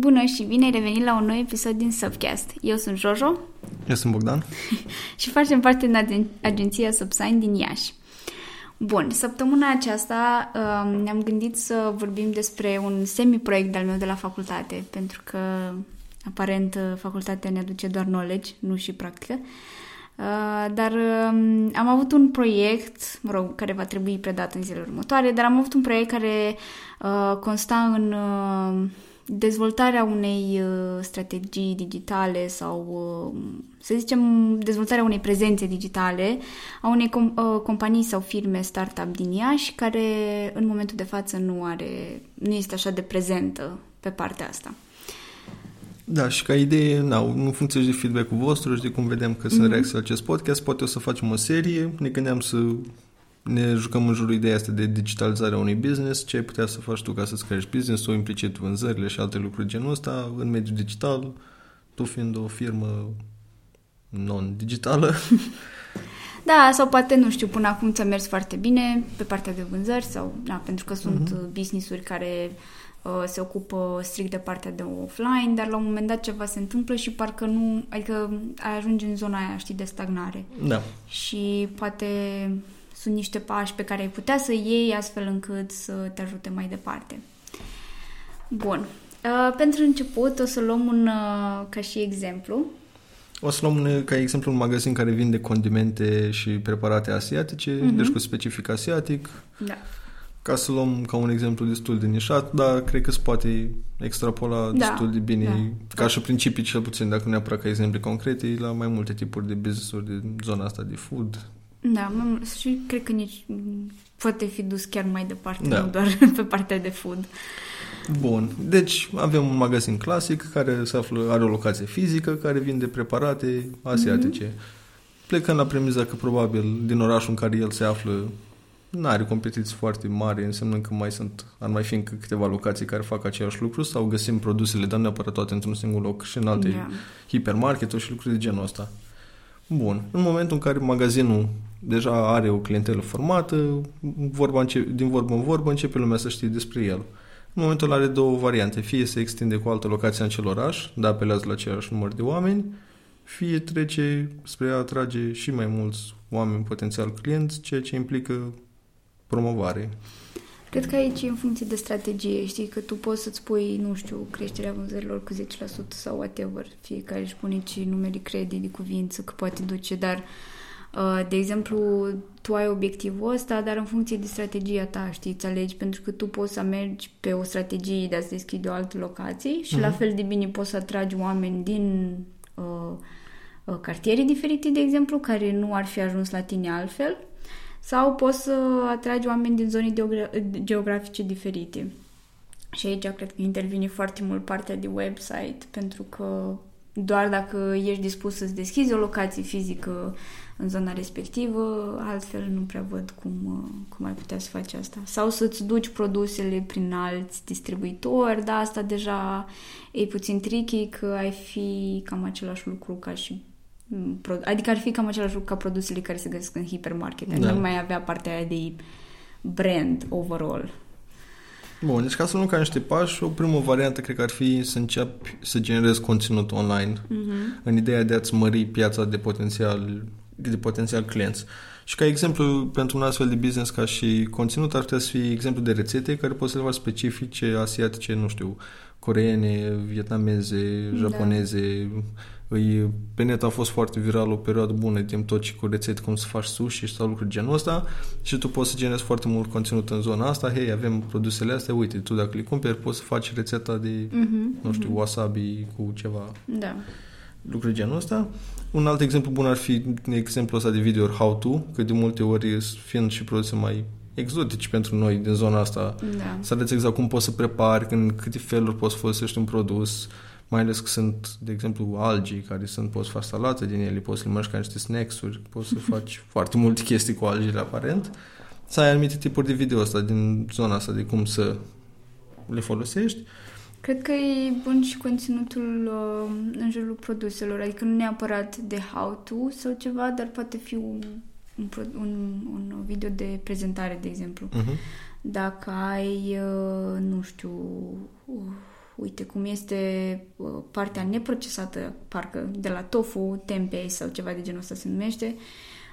Bună și bine ai revenit la un nou episod din Subcast. Eu sunt Jojo. Eu sunt Bogdan. și facem parte din agen- agenția Subsign din Iași. Bun, săptămâna aceasta um, ne-am gândit să vorbim despre un semi-proiect al meu de la facultate, pentru că aparent facultatea ne aduce doar knowledge, nu și practică. Uh, dar um, am avut un proiect, mă rog, care va trebui predat în zilele următoare, dar am avut un proiect care uh, consta în uh, dezvoltarea unei uh, strategii digitale sau, uh, să zicem, dezvoltarea unei prezențe digitale a unei com- uh, companii sau firme startup din Iași care în momentul de față nu are, nu este așa de prezentă pe partea asta. Da, și ca idee, na, în funcție de feedback-ul vostru și de cum vedem că sunt mm-hmm. reacții la acest podcast, poate o să facem o serie, ne gândeam să ne jucăm în jurul ideea asta de digitalizarea unui business, ce ai putea să faci tu ca să-ți crești business-ul, implicit vânzările și alte lucruri genul ăsta în mediul digital, tu fiind o firmă non-digitală. Da, sau poate, nu știu, până acum ți-a mers foarte bine pe partea de vânzări sau, da, pentru că sunt uh-huh. business-uri care uh, se ocupă strict de partea de offline, dar la un moment dat ceva se întâmplă și parcă nu, adică ai ajunge în zona aia, știi, de stagnare. Da. Și poate sunt niște pași pe care ai putea să iei astfel încât să te ajute mai departe. Bun. Uh, pentru început o să luăm un uh, ca și exemplu. O să luăm ca exemplu un magazin care vinde condimente și preparate asiatice, uh-huh. deci cu specific asiatic. Da. Ca să luăm ca un exemplu destul de nișat, dar cred că se poate extrapola da, destul de bine, da. ca și principii cel puțin, dacă nu neapărat ca exemple concrete, la mai multe tipuri de business-uri de zona asta de food, da, și cred că nici poate fi dus chiar mai departe, da. nu doar pe partea de food. Bun, deci avem un magazin clasic care se află, are o locație fizică care vinde preparate asiatice. Mm-hmm. Plecând la premiza că probabil din orașul în care el se află nu are competiții foarte mari, înseamnă că mai sunt, ar mai fi încă câteva locații care fac același lucru sau găsim produsele, dar neapărat toate într-un singur loc și în alte yeah. hipermarketuri și lucruri de genul ăsta. Bun. În momentul în care magazinul deja are o clientelă formată, vorba începe, din vorbă în vorbă începe lumea să știe despre el. În momentul are două variante. Fie se extinde cu altă locație în acel oraș, dar apelează la același număr de oameni, fie trece spre a atrage și mai mulți oameni potențial clienți, ceea ce implică promovare. Cred că aici e în funcție de strategie, știi, că tu poți să-ți pui, nu știu, creșterea vânzărilor cu 10% sau whatever, fiecare își pune și numerii credit de cuvință, că poate duce, dar uh, de exemplu, tu ai obiectivul ăsta, dar în funcție de strategia ta, știi, îți alegi, pentru că tu poți să mergi pe o strategie de a-ți deschide o altă locație și uh-huh. la mhm. fel de bine poți să atragi oameni din uh, uh, cartiere diferite, de exemplu, care nu ar fi ajuns la tine altfel sau poți să atragi oameni din zone geografice diferite. Și aici cred că intervine foarte mult partea de website, pentru că doar dacă ești dispus să-ți deschizi o locație fizică în zona respectivă, altfel nu prea văd cum, cum ai putea să faci asta. Sau să-ți duci produsele prin alți distribuitori, dar asta deja e puțin tricky, că ai fi cam același lucru ca și Adică ar fi cam același lucru ca produsele care se găsesc în hipermarket. Da. Nu mai avea partea aia de brand overall. Bun, deci ca să nu ca niște pași, o primă variantă cred că ar fi să începi să generezi conținut online uh-huh. în ideea de a-ți mări piața de potențial, de potențial clienți. Și ca exemplu, pentru un astfel de business ca și conținut, ar putea să fie exemplu de rețete care poți să le faci specifice, asiatice, nu știu, coreene, vietnameze, da. japoneze, da îi, pe net a fost foarte viral o perioadă bună de timp tot și cu rețete cum să faci sushi sau lucruri genul ăsta și tu poți să generezi foarte mult conținut în zona asta. Hei, avem produsele astea, uite, tu dacă le cumperi poți să faci rețeta de, uh-huh, nu știu, uh-huh. wasabi cu ceva. Da. Lucruri genul ăsta. Un alt exemplu bun ar fi exemplul ăsta de video how to, că de multe ori fiind și produse mai exotici pentru noi din zona asta. Da. Să arăți exact cum poți să prepari, în câte feluri poți să folosești un produs, mai ales că sunt, de exemplu, algii care sunt, poți face salate din ele, poți să le mănânci ca niște snacks-uri, poți să faci foarte multe chestii cu algile aparent, să ai anumite tipuri de video asta din zona asta de cum să le folosești. Cred că e bun și conținutul uh, în jurul produselor, adică nu neapărat de how-to sau ceva, dar poate fi un, un, un, un video de prezentare, de exemplu. Uh-huh. Dacă ai, uh, nu știu, uh, uite cum este uh, partea neprocesată, parcă de la tofu, tempeh sau ceva de genul ăsta se numește,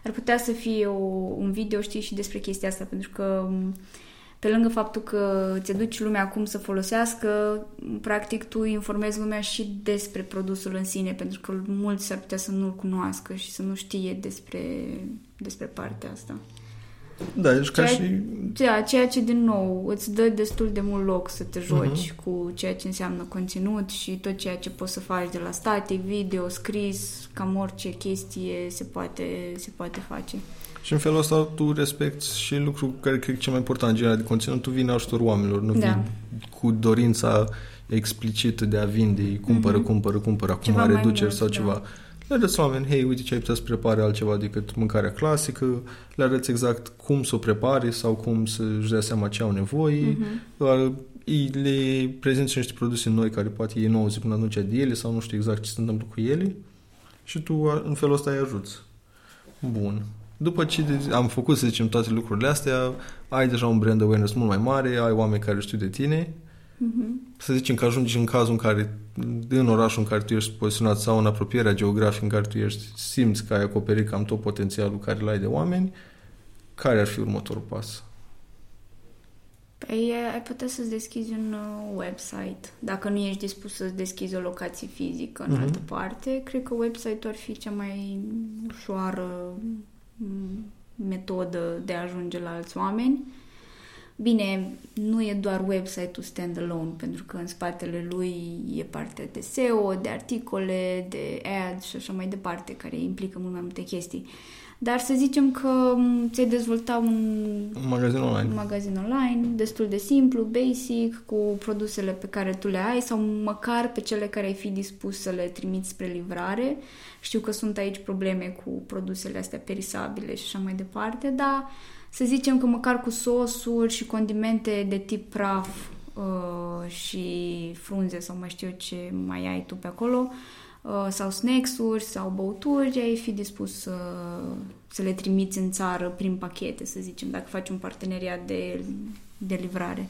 ar putea să fie o, un video, știi, și despre chestia asta, pentru că um, pe lângă faptul că ți duci lumea acum să folosească, practic tu informezi lumea și despre produsul în sine, pentru că mulți s-ar putea să nu-l cunoască și să nu știe despre, despre partea asta. Da, deci ca ceea, și... Ceea, ceea ce, din nou, îți dă destul de mult loc să te joci uh-huh. cu ceea ce înseamnă conținut și tot ceea ce poți să faci de la static, video, scris, cam orice chestie se poate, se poate face. Și în felul ăsta tu respecti și lucru care cred că cel mai important în general de conținut, tu vii în ajutor oamenilor, nu da. vii cu dorința explicită de a vinde, cumpără, mm-hmm. cumpără, cumpără, acum ceva reduceri sau da. ceva. Le arăți oameni, hei, uite ce ai putea să prepare altceva decât mâncarea clasică, le arăți exact cum să o prepare sau cum să-și dea seama ce au nevoie, mm-hmm. le prezinți niște produse noi care poate ei nu au până atunci de ele sau nu știu exact ce se întâmplă cu ele și tu în felul ăsta îi ajuți. Bun. După ce am făcut, să zicem, toate lucrurile astea, ai deja un brand awareness mult mai mare, ai oameni care știu de tine, uh-huh. să zicem că ajungi în cazul în care, în orașul în care tu ești poziționat sau în apropierea geografică în care tu ești, simți că ai acoperit cam tot potențialul care l ai de oameni, care ar fi următorul pas? Păi ai putea să-ți deschizi un uh, website. Dacă nu ești dispus să-ți deschizi o locație fizică în uh-huh. altă parte, cred că website-ul ar fi cea mai ușoară metodă de a ajunge la alți oameni. Bine, nu e doar website-ul standalone, pentru că în spatele lui e partea de SEO, de articole, de ads și așa mai departe, care implică mult mai multe chestii. Dar să zicem că ți-ai dezvolta un, un magazin online. Un magazin online destul de simplu, basic, cu produsele pe care tu le ai sau măcar pe cele care ai fi dispus să le trimiți spre livrare. Știu că sunt aici probleme cu produsele astea perisabile și așa mai departe, dar să zicem că măcar cu sosuri și condimente de tip praf uh, și frunze sau mai știu ce mai ai tu pe acolo, uh, sau snacks-uri sau băuturi, ai fi dispus să, să le trimiți în țară prin pachete, să zicem, dacă faci un parteneriat de, de livrare.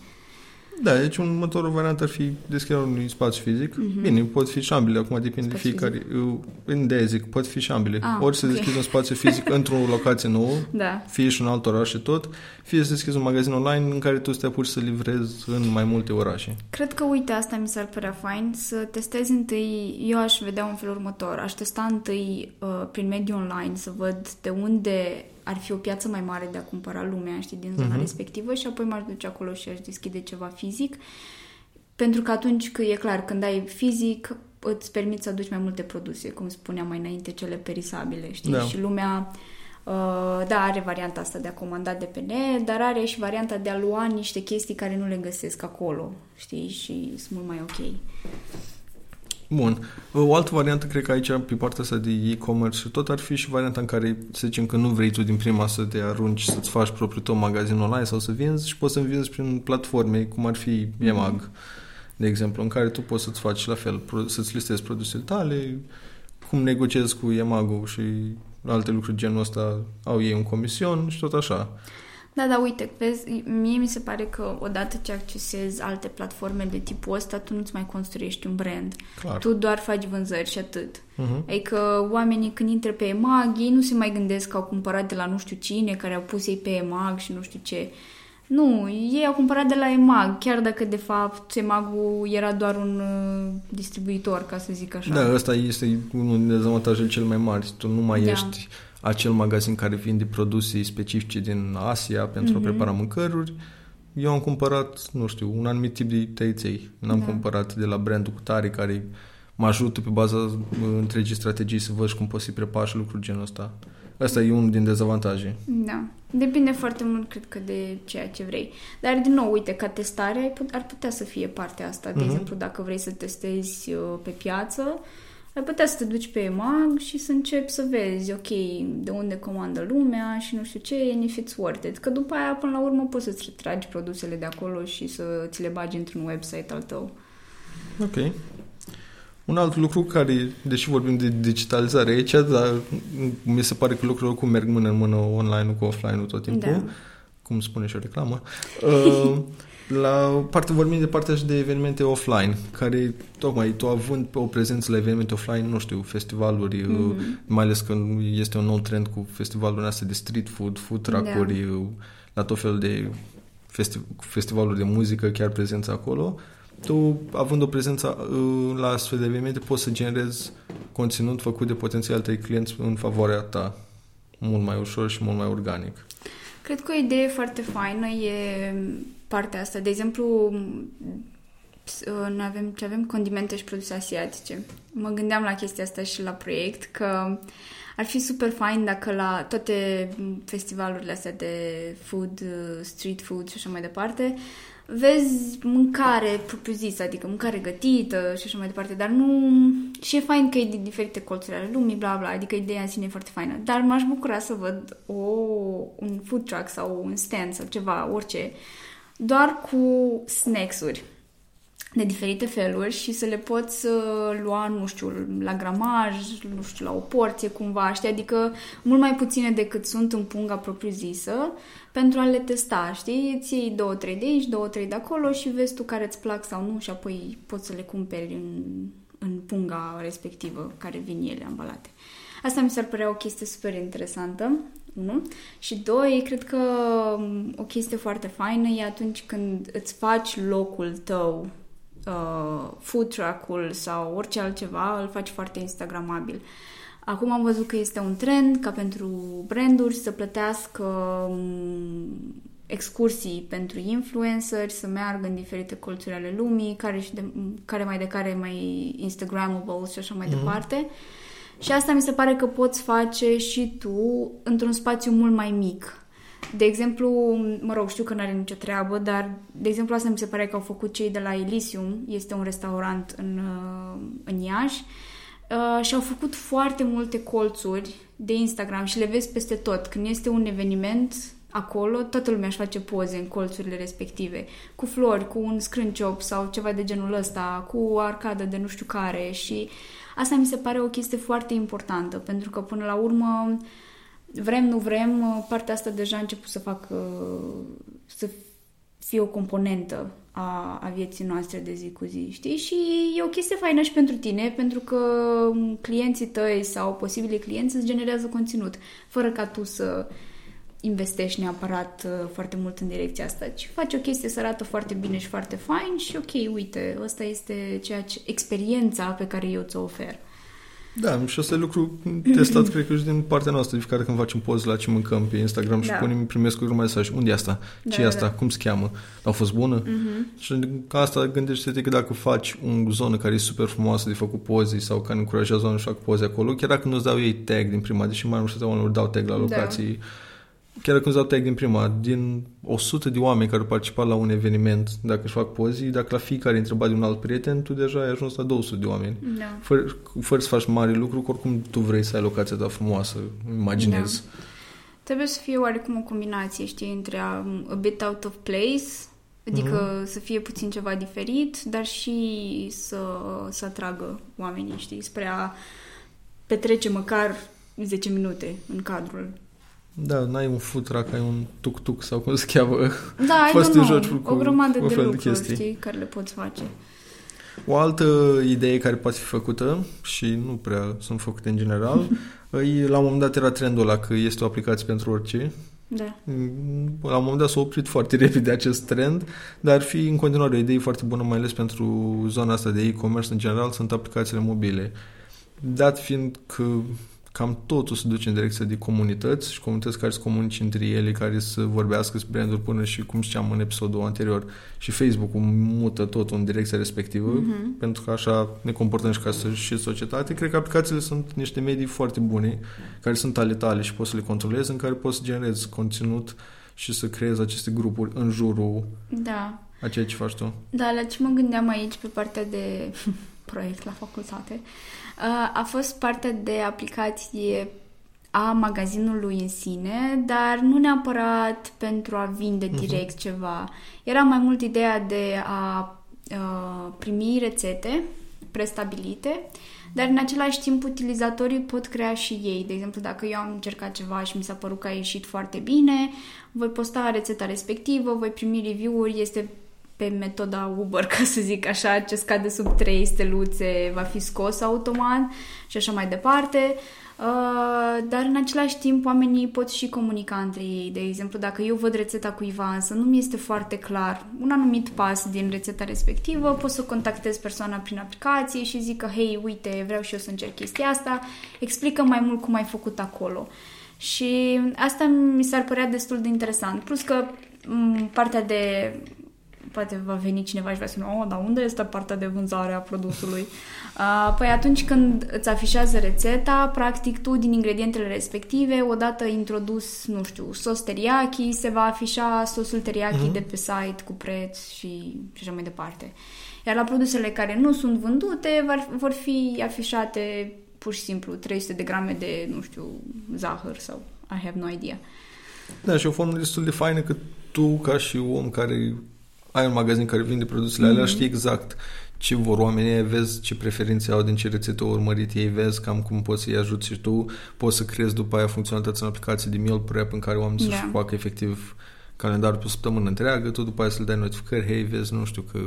Da, deci un următorul variant ar fi deschiderea unui spațiu fizic. Mm-hmm. Bine, pot fi și ambele, acum depinde de fiecare. În de zic, pot fi și ambele. Ah, Ori să okay. deschizi un spațiu fizic într-o locație nouă, da. fie și în alt oraș și tot, fie să deschizi un magazin online în care tu să te apuci să livrezi în mai multe orașe. Cred că, uite, asta mi s-ar părea fain, să testezi întâi, eu aș vedea un fel următor, aș testa întâi uh, prin mediul online să văd de unde ar fi o piață mai mare de a cumpăra lumea, știi, din zona uh-huh. respectivă și apoi m-aș duce acolo și aș deschide ceva fizic. Pentru că atunci, că e clar, când ai fizic, îți permiți să aduci mai multe produse, cum spuneam mai înainte, cele perisabile, știi? Da. Și lumea, uh, da, are varianta asta de a comanda de pe net, dar are și varianta de a lua niște chestii care nu le găsesc acolo, știi? Și sunt mult mai ok. Bun. O altă variantă, cred că aici, pe partea asta de e-commerce și tot, ar fi și varianta în care, să zicem că nu vrei tu din prima să te arunci să-ți faci propriul tău magazin online sau să vinzi și poți să vinzi prin platforme, cum ar fi EMAG, mm-hmm. de exemplu, în care tu poți să-ți faci la fel, să-ți listezi produsele tale, cum negociezi cu EMAG-ul și alte lucruri genul ăsta, au ei un comision și tot așa. Da, da, uite, vezi, mie mi se pare că odată ce accesezi alte platforme de tipul ăsta, tu nu-ți mai construiești un brand. Clar. Tu doar faci vânzări și atât. Uh-huh. Adică oamenii când intră pe EMAG, ei nu se mai gândesc că au cumpărat de la nu știu cine, care au pus ei pe EMAG și nu știu ce. Nu, ei au cumpărat de la EMAG, chiar dacă de fapt EMAG-ul era doar un uh, distribuitor, ca să zic așa. Da, ăsta este unul din dezavantajele cel mai mari. Tu nu mai da. ești acel magazin care vinde produse specifice din Asia pentru mm-hmm. a mhm. prepara mâncăruri. Eu am cumpărat, nu știu, un anumit tip de tăiței. N-am da. cumpărat de la brandul cu tare care mă ajută pe baza întregii strategii să văd cum poți să prepari și lucruri genul ăsta. Asta e unul din dezavantaje. Da. Depinde foarte mult, cred că, de ceea ce vrei. Dar, din nou, uite, ca testare ar putea să fie partea asta. De uh-huh. exemplu, dacă vrei să testezi uh, pe piață, ai putea să te duci pe EMAG și să începi să vezi, ok, de unde comandă lumea și nu știu ce, and if it's worth it. Că după aia, până la urmă, poți să-ți retragi produsele de acolo și să ți le bagi într-un website al tău. Ok. Un alt lucru care, deși vorbim de digitalizare aici, dar mi se pare că lucrurile oricum merg mână în mână online cu offline-ul tot timpul. Da. cum spune și o reclamă, uh, la partea vorbim de partea și de evenimente offline, care tocmai tu având pe o prezență la evenimente offline, nu știu, festivaluri, mm-hmm. mai ales că este un nou trend cu festivalurile astea de street food, food truck-uri, yeah. la tot felul de festi- festivaluri de muzică, chiar prezența acolo, tu, având o prezență uh, la astfel de evenimente, poți să generezi conținut făcut de potențial tăi clienți în favoarea ta mult mai ușor și mult mai organic. Cred că o idee foarte faină e partea asta. De exemplu, noi avem, ce avem condimente și produse asiatice. Mă gândeam la chestia asta și la proiect, că ar fi super fain dacă la toate festivalurile astea de food, street food și așa mai departe, vezi mâncare propriu-zisă, adică mâncare gătită și așa mai departe, dar nu... Și e fain că e din diferite colțuri ale lumii, bla bla, adică ideea în sine e foarte faină. Dar m-aș bucura să văd o, un food truck sau un stand sau ceva, orice, doar cu snacks-uri de diferite feluri și să le poți uh, lua, nu știu, la gramaj, nu știu, la o porție cumva, știi? Adică mult mai puține decât sunt în punga propriu-zisă pentru a le testa, știi? Îți iei două, trei de aici, două, trei de acolo și vezi tu care îți plac sau nu și apoi poți să le cumperi în, în punga respectivă care vin ele ambalate. Asta mi s-ar părea o chestie super interesantă, unu. Și doi, cred că um, o chestie foarte faină e atunci când îți faci locul tău uh, food truck-ul sau orice altceva, îl faci foarte instagramabil. Acum am văzut că este un trend ca pentru branduri să plătească um, excursii pentru influenceri, să meargă în diferite colțuri ale lumii, care, și de, care mai de care mai Instagramable și așa mai mm-hmm. departe. Și asta mi se pare că poți face și tu într-un spațiu mult mai mic. De exemplu, mă rog, știu că nu are nicio treabă, dar, de exemplu, asta mi se pare că au făcut cei de la Elysium, este un restaurant în, uh, în Iași, uh, și au făcut foarte multe colțuri de Instagram și le vezi peste tot. Când este un eveniment acolo, toată lumea își face poze în colțurile respective, cu flori, cu un scrânciop sau ceva de genul ăsta, cu o arcadă de nu știu care și asta mi se pare o chestie foarte importantă, pentru că până la urmă vrem, nu vrem, partea asta deja a început să facă, să fie o componentă a, a vieții noastre de zi cu zi, știi? Și e o chestie faină și pentru tine, pentru că clienții tăi sau posibili clienți îți generează conținut, fără ca tu să investești neapărat uh, foarte mult în direcția asta, ci faci o chestie să arată foarte bine și foarte fain și ok, uite, ăsta este ceea ce, experiența pe care eu ți-o ofer. Da, și asta e lucru testat, cred că și din partea noastră, de fiecare când facem poze la ce mâncăm pe Instagram și da. punem, primesc un mesaj. Unde e asta? Da, ce da, e asta? Da. Cum se cheamă? A fost bună? Uh-huh. Și ca asta gândește-te că dacă faci o zonă care e super frumoasă de făcut poze sau care încurajează oamenii să facă poze acolo, chiar dacă nu-ți dau ei tag din prima, deși mai multe oameni dau tag la da. locații, da chiar dacă îți dau tag din prima, din 100 de oameni care au participat la un eveniment, dacă își fac pozi, dacă la fiecare întreba de un alt prieten, tu deja ai ajuns la 200 de oameni. Da. Fără, fără să faci mari lucruri, oricum tu vrei să ai locația ta frumoasă, imaginezi. Da. Trebuie să fie oarecum o combinație, știi, între a, a bit out of place, adică mm-hmm. să fie puțin ceva diferit, dar și să, să atragă oamenii, știi, spre a petrece măcar 10 minute în cadrul da, n-ai un food truck, ai un tuk-tuk sau cum se cheamă. Da, ai Poți să joci cu o grămadă de lucruri, de chestii. știi, care le poți face. O altă idee care poate fi făcută și nu prea sunt făcute în general, e, la un moment dat era trendul ăla că este o aplicație pentru orice. Da. La un moment dat s-a oprit foarte repede acest trend, dar ar fi în continuare o idee foarte bună, mai ales pentru zona asta de e-commerce în general, sunt aplicațiile mobile. Dat fiind că cam totul se duce în direcția de comunități și comunități care se comunice între ele, care să vorbească despre branduri până și, cum știam în episodul anterior, și Facebook-ul mută totul în direcția respectivă, uh-huh. pentru că așa ne comportăm și ca să și societate. Cred că aplicațiile sunt niște medii foarte bune, care sunt ale tale și poți să le controlezi, în care poți să generezi conținut și să creezi aceste grupuri în jurul da. a ceea ce faci tu. Da, la ce mă gândeam aici pe partea de proiect la facultate, a fost partea de aplicație a magazinului în sine, dar nu neapărat pentru a vinde mhm. direct uh-huh. ceva. Era mai mult ideea de a, a primi rețete prestabilite, dar în același timp utilizatorii pot crea și ei. De exemplu, dacă eu am încercat ceva și mi s-a părut că a ieșit foarte bine, voi posta rețeta respectivă, voi primi review-uri, este pe metoda Uber, ca să zic așa, ce scade sub 3 steluțe va fi scos automat și așa mai departe. Uh, dar în același timp oamenii pot și comunica între ei. De exemplu, dacă eu văd rețeta cuiva, însă nu mi este foarte clar un anumit pas din rețeta respectivă, pot să contactez persoana prin aplicație și zic că, hei, uite, vreau și eu să încerc chestia asta, explică mai mult cum ai făcut acolo. Și asta mi s-ar părea destul de interesant. Plus că m- partea de poate va veni cineva și va spune, oh, dar unde este partea de vânzare a produsului? Uh, păi atunci când îți afișează rețeta, practic tu din ingredientele respective, odată introdus, nu știu, sos teriyaki, se va afișa sosul teriyaki uh-huh. de pe site cu preț și, și așa mai departe. Iar la produsele care nu sunt vândute, vor fi afișate pur și simplu 300 de grame de, nu știu, zahăr sau I have no idea. Da, și o formă destul de faină că tu, ca și om care ai un magazin care vinde produsele mm-hmm. alea, mhm. știi exact ce vor oamenii, vezi ce preferințe au, din ce rețete au urmărit ei, vezi cam cum poți să-i ajuți și tu, poți să creezi după aia funcționalități în aplicație de meal prep în care oamenii yeah. să-și facă efectiv calendarul pe o săptămână întreagă, tu după aia să le dai notificări, hei, vezi, nu știu, că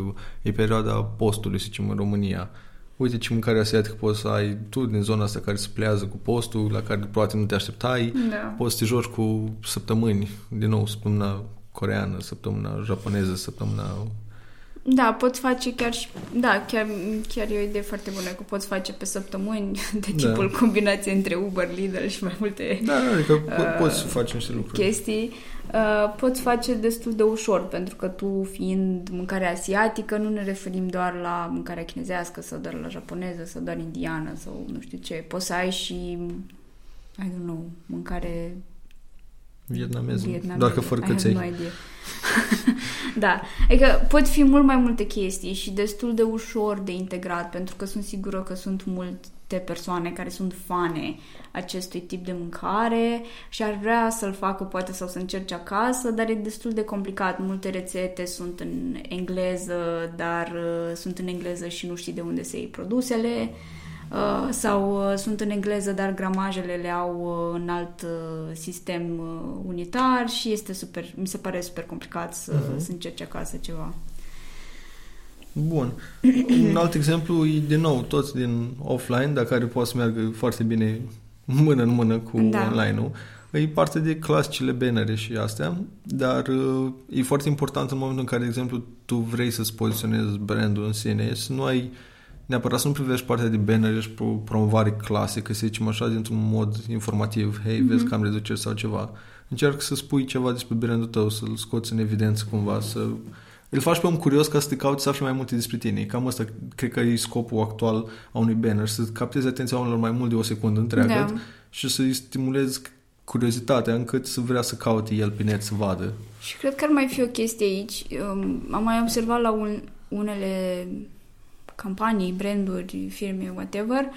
e perioada postului, să zicem, în România. Uite ce mâncare asiatică poți să ai tu din zona asta care se plează cu postul, la care poate nu te așteptai, da. poți să te joci cu săptămâni, din nou, săptămâna coreană, săptămâna japoneză, săptămâna... Da, poți face chiar și... Da, chiar, chiar e o idee foarte bună, că poți face pe săptămâni de da. tipul da. combinație între Uber, Lidl și mai multe... Da, adică uh, poți face niște lucruri. Chestii. Uh, poți face destul de ușor, pentru că tu, fiind mâncare asiatică, nu ne referim doar la mâncarea chinezească sau doar la japoneză sau doar indiană sau nu știu ce. Poți să ai și, I don't know, mâncare Vietnameză. Vietnameză. Doar că fără căței. No da. Adică pot fi mult mai multe chestii și destul de ușor de integrat, pentru că sunt sigură că sunt multe persoane care sunt fane acestui tip de mâncare și ar vrea să-l facă poate sau să încerce acasă, dar e destul de complicat. Multe rețete sunt în engleză, dar uh, sunt în engleză și nu știi de unde se iei produsele. Uh, sau uh, sunt în engleză, dar gramajele le au uh, în alt sistem unitar și este super, mi se pare super complicat să, uh-huh. să încerci acasă ceva. Bun. Un alt exemplu e, din nou, toți din offline, dar care poate să meargă foarte bine mână în mână cu da. online-ul. E parte de clasicile bannere și astea, dar uh, e foarte important în momentul în care, de exemplu, tu vrei să-ți poziționezi brandul în sine, să nu ai uh, neapărat să nu privești partea de banner și promovare clasică, să zicem așa, dintr-un mod informativ, hei, mm-hmm. vezi că am reduceri sau ceva. Încearcă să spui ceva despre brandul tău, să-l scoți în evidență cumva, să îl faci pe un curios ca să te cauți să afli mai multe despre tine. Cam asta cred că e scopul actual a unui banner, să captezi atenția oamenilor mai mult de o secundă întreagă da. și să-i stimulezi curiozitatea încât să vrea să caute el pe net să vadă. Și cred că ar mai fi o chestie aici. Um, am mai observat la un, unele campanii, branduri, firme, whatever,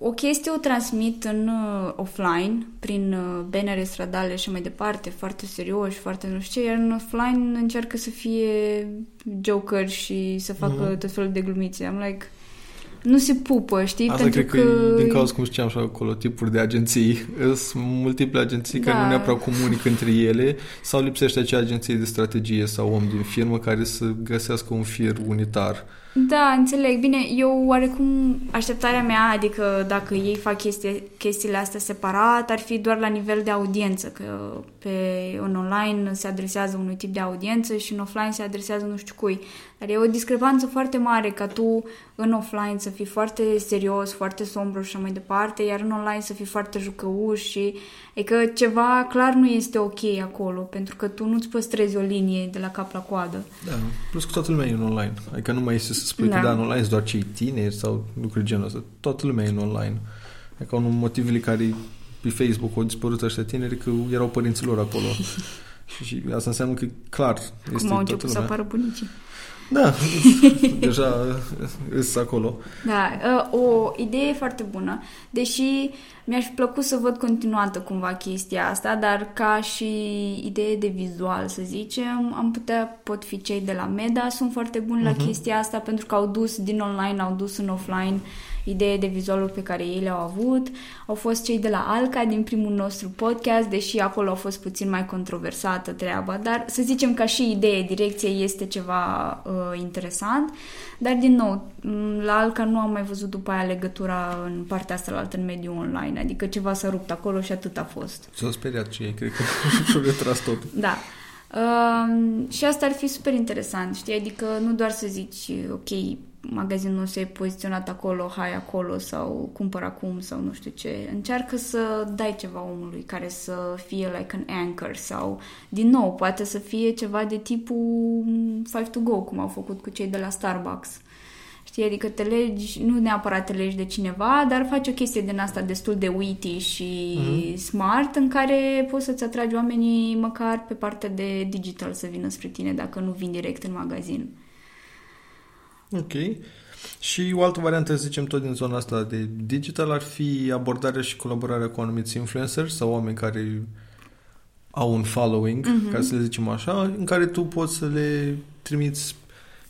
o chestie o transmit în uh, offline, prin uh, bannere stradale și mai departe, foarte serios, foarte nu știu ce, iar în offline încearcă să fie joker și să facă mm-hmm. tot felul de glumițe. Am like, nu se pupă, știi? Asta Pentru cred că, că din cauza, cum știam și acolo, tipuri de agenții. Sunt multiple agenții da. care nu neapărat comunică între ele sau lipsește acea agenție de strategie sau om din firmă care să găsească un fir unitar. Da, înțeleg. Bine, eu oarecum așteptarea mea, adică dacă ei fac chestii, chestiile astea separat, ar fi doar la nivel de audiență, că pe în online se adresează unui tip de audiență și în offline se adresează nu știu cui. Dar e o discrepanță foarte mare ca tu în offline să fii foarte serios, foarte sombru și așa mai departe, iar în online să fii foarte jucăuș și e că ceva clar nu este ok acolo, pentru că tu nu-ți păstrezi o linie de la cap la coadă. Da, plus că toată lumea e în online. Adică nu mai este să spui da. că da, în online sunt doar cei tineri sau lucruri genul ăsta. Toată lumea e în online. Adică unul motivele care pe Facebook au dispărut ăștia tineri că erau părinții lor acolo. și, și asta înseamnă că clar este Cum au început să apară bunicii. Da, deja îs acolo. Da, uh, o idee foarte bună, deși mi-aș plăcut să văd continuată cumva chestia asta, dar ca și idee de vizual, să zicem, am putea, pot fi cei de la Meda, sunt foarte buni uh-huh. la mhm. chestia asta pentru că au dus din online, au dus în offline idee de vizualul pe care ei le-au avut. Au fost cei de la Alca din primul nostru podcast, deși acolo a fost puțin mai controversată treaba, dar să zicem ca și idee, direcție este ceva uh, interesant. Dar, din nou, la Alca nu am mai văzut după aia legătura în partea asta la altă, în mediul online, adică ceva s-a rupt acolo și atât a fost. S-au speriat și ei, cred că și-au retras tot. Da. Uh, și asta ar fi super interesant, știi? Adică nu doar să zici, ok, magazinul nostru e poziționat acolo, hai acolo sau cumpăr acum sau nu știu ce. Încearcă să dai ceva omului care să fie like an anchor sau, din nou, poate să fie ceva de tipul five to go, cum au făcut cu cei de la Starbucks. Știi, adică te legi, nu neapărat te legi de cineva, dar faci o chestie din asta destul de witty și mm-hmm. smart în care poți să-ți atragi oamenii măcar pe partea de digital să vină spre tine dacă nu vin direct în magazin. Ok. Și o altă variantă, să zicem, tot din zona asta de digital ar fi abordarea și colaborarea cu anumiți influenceri sau oameni care au un following, mm-hmm. ca să le zicem așa, în care tu poți să le trimiți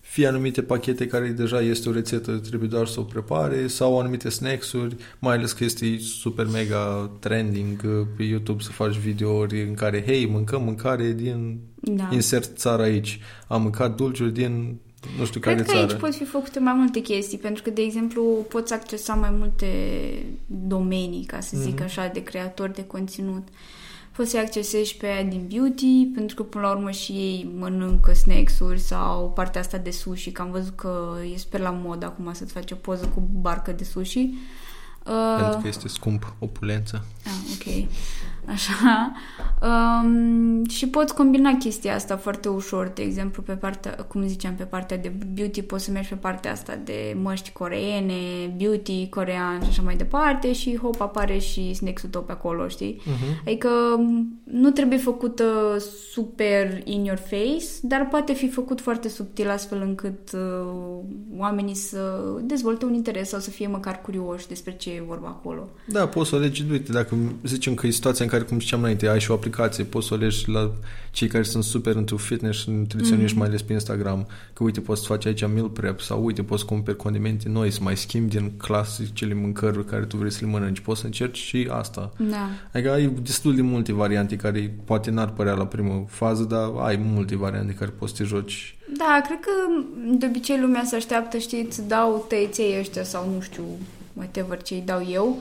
fie anumite pachete care deja este o rețetă, trebuie doar să o prepare, sau anumite snacks-uri, mai ales că este super mega trending uh, pe YouTube să faci videouri în care, hei, mâncăm mâncare din da. insert țara aici, am mâncat dulciuri din nu știu Cred care că țară. aici pot fi făcute mai multe chestii, pentru că, de exemplu, poți accesa mai multe domenii, ca să zic mm-hmm. așa, de creatori de conținut. Poți să accesezi pe aia din beauty, pentru că, până la urmă, și ei mănâncă snacks-uri sau partea asta de sushi, că am văzut că e super la mod acum să-ți faci o poză cu barcă de sushi. Pentru că uh, este scump, opulență. Ah, ok. Așa. Um, și poți combina chestia asta foarte ușor, de exemplu, pe partea, cum ziceam, pe partea de beauty, poți să mergi pe partea asta de măști coreene, beauty corean și așa mai departe și hop, apare și snacks-ul tău pe acolo, știi? Uh-huh. Adică nu trebuie făcută super in your face, dar poate fi făcut foarte subtil astfel încât uh, oamenii să dezvolte un interes sau să fie măcar curioși despre ce e vorba acolo. Da, poți să alegi, uite, dacă zicem că e situația în care, cum ziceam înainte, ai și o aplicație, poți să o alegi la cei care sunt super într fitness și nutriționiști, mm-hmm. mai ales pe Instagram, că uite, poți să faci aici meal prep sau uite, poți cumperi condimente noi, să mai schimbi din clasicele mâncăruri care tu vrei să le mănânci. Poți să încerci și asta. Da. Adică ai destul de multe variante care poate n-ar părea la primă fază, dar ai multe variante care poți să te joci. Da, cred că de obicei lumea se așteaptă, știi, îți dau tăieței ăștia sau nu știu, whatever ce îi dau eu,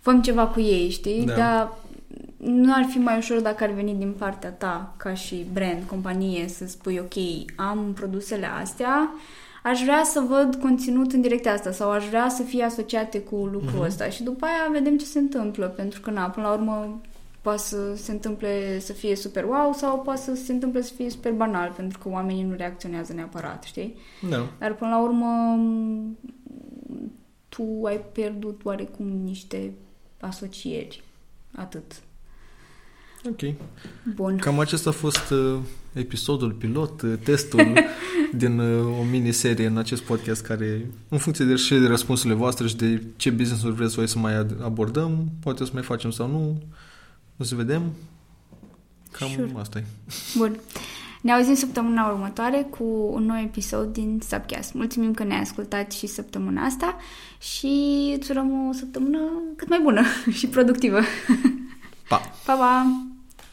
făm ceva cu ei, știi? Da. Dar nu ar fi mai ușor dacă ar veni din partea ta, ca și brand, companie, să spui, ok, am produsele astea, aș vrea să văd conținut în direcția asta sau aș vrea să fie asociate cu lucrul uh-huh. ăsta și după aia vedem ce se întâmplă, pentru că, na, până la urmă, poate să se întâmple să fie super wow sau poate să se întâmple să fie super banal, pentru că oamenii nu reacționează neapărat, știi? Da. Dar până la urmă tu ai pierdut oarecum niște asocieri. Atât. Ok. Bun. Cam acesta a fost uh, episodul pilot, uh, testul din uh, o miniserie în acest podcast care, în funcție de și de răspunsurile voastre și de ce business-uri vreți voi să mai abordăm, poate să mai facem sau nu, o să vedem. Cam sure. asta e. Bun. Ne auzim săptămâna următoare cu un nou episod din Subcast. Mulțumim că ne-ai ascultat și săptămâna asta și îți urăm o săptămână cât mai bună și productivă. Pa! Pa, pa!